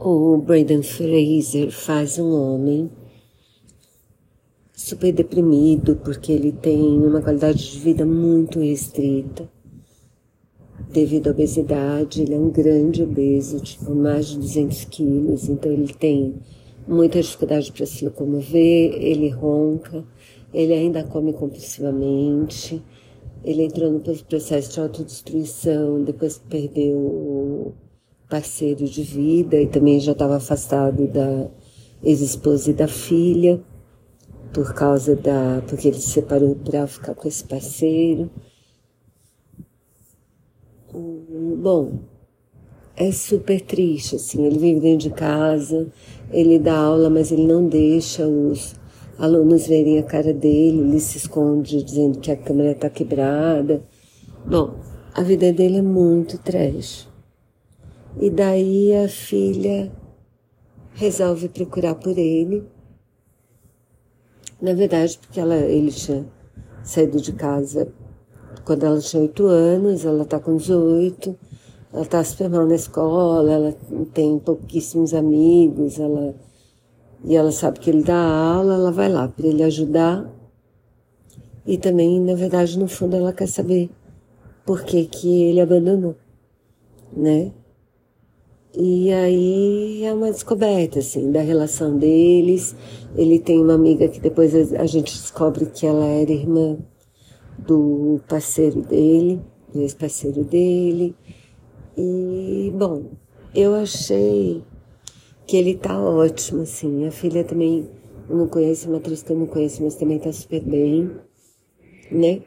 O Braden Fraser faz um homem super deprimido porque ele tem uma qualidade de vida muito restrita devido à obesidade. Ele é um grande obeso, tipo mais de 200 quilos, então ele tem muita dificuldade para se locomover, ele ronca, ele ainda come compulsivamente, ele entrou no processo de autodestruição depois perdeu parceiro de vida e também já estava afastado da ex-esposa e da filha por causa da porque ele se separou para ficar com esse parceiro. Bom, é super triste assim. Ele vive dentro de casa, ele dá aula, mas ele não deixa os alunos verem a cara dele, ele se esconde dizendo que a câmera está quebrada. Bom, a vida dele é muito trash. E daí a filha resolve procurar por ele. Na verdade, porque ela, ele tinha saído de casa quando ela tinha oito anos, ela está com 18, ela está super mal na escola, ela tem pouquíssimos amigos, ela e ela sabe que ele dá aula, ela vai lá para ele ajudar. E também, na verdade, no fundo, ela quer saber por que, que ele abandonou, né? E aí é uma descoberta, assim, da relação deles. Ele tem uma amiga que depois a gente descobre que ela era irmã do parceiro dele, do ex-parceiro dele. E, bom, eu achei que ele tá ótimo, assim. A filha também, não conheço, uma atriz que eu não conheço, mas também tá super bem, né?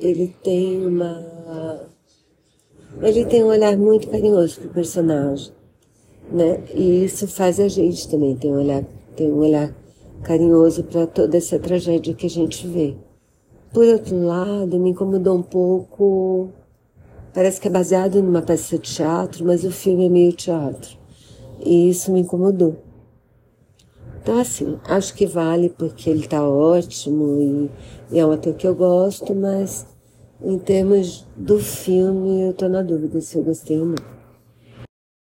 Ele tem uma ele tem um olhar muito carinhoso pro personagem, né? E isso faz a gente também ter um olhar, ter um olhar carinhoso para toda essa tragédia que a gente vê. Por outro lado, me incomodou um pouco. Parece que é baseado numa peça de teatro, mas o filme é meio teatro. E isso me incomodou. Então, assim, acho que vale porque ele tá ótimo e, e é um ator que eu gosto, mas em termos do filme, eu tô na dúvida se eu gostei ou não.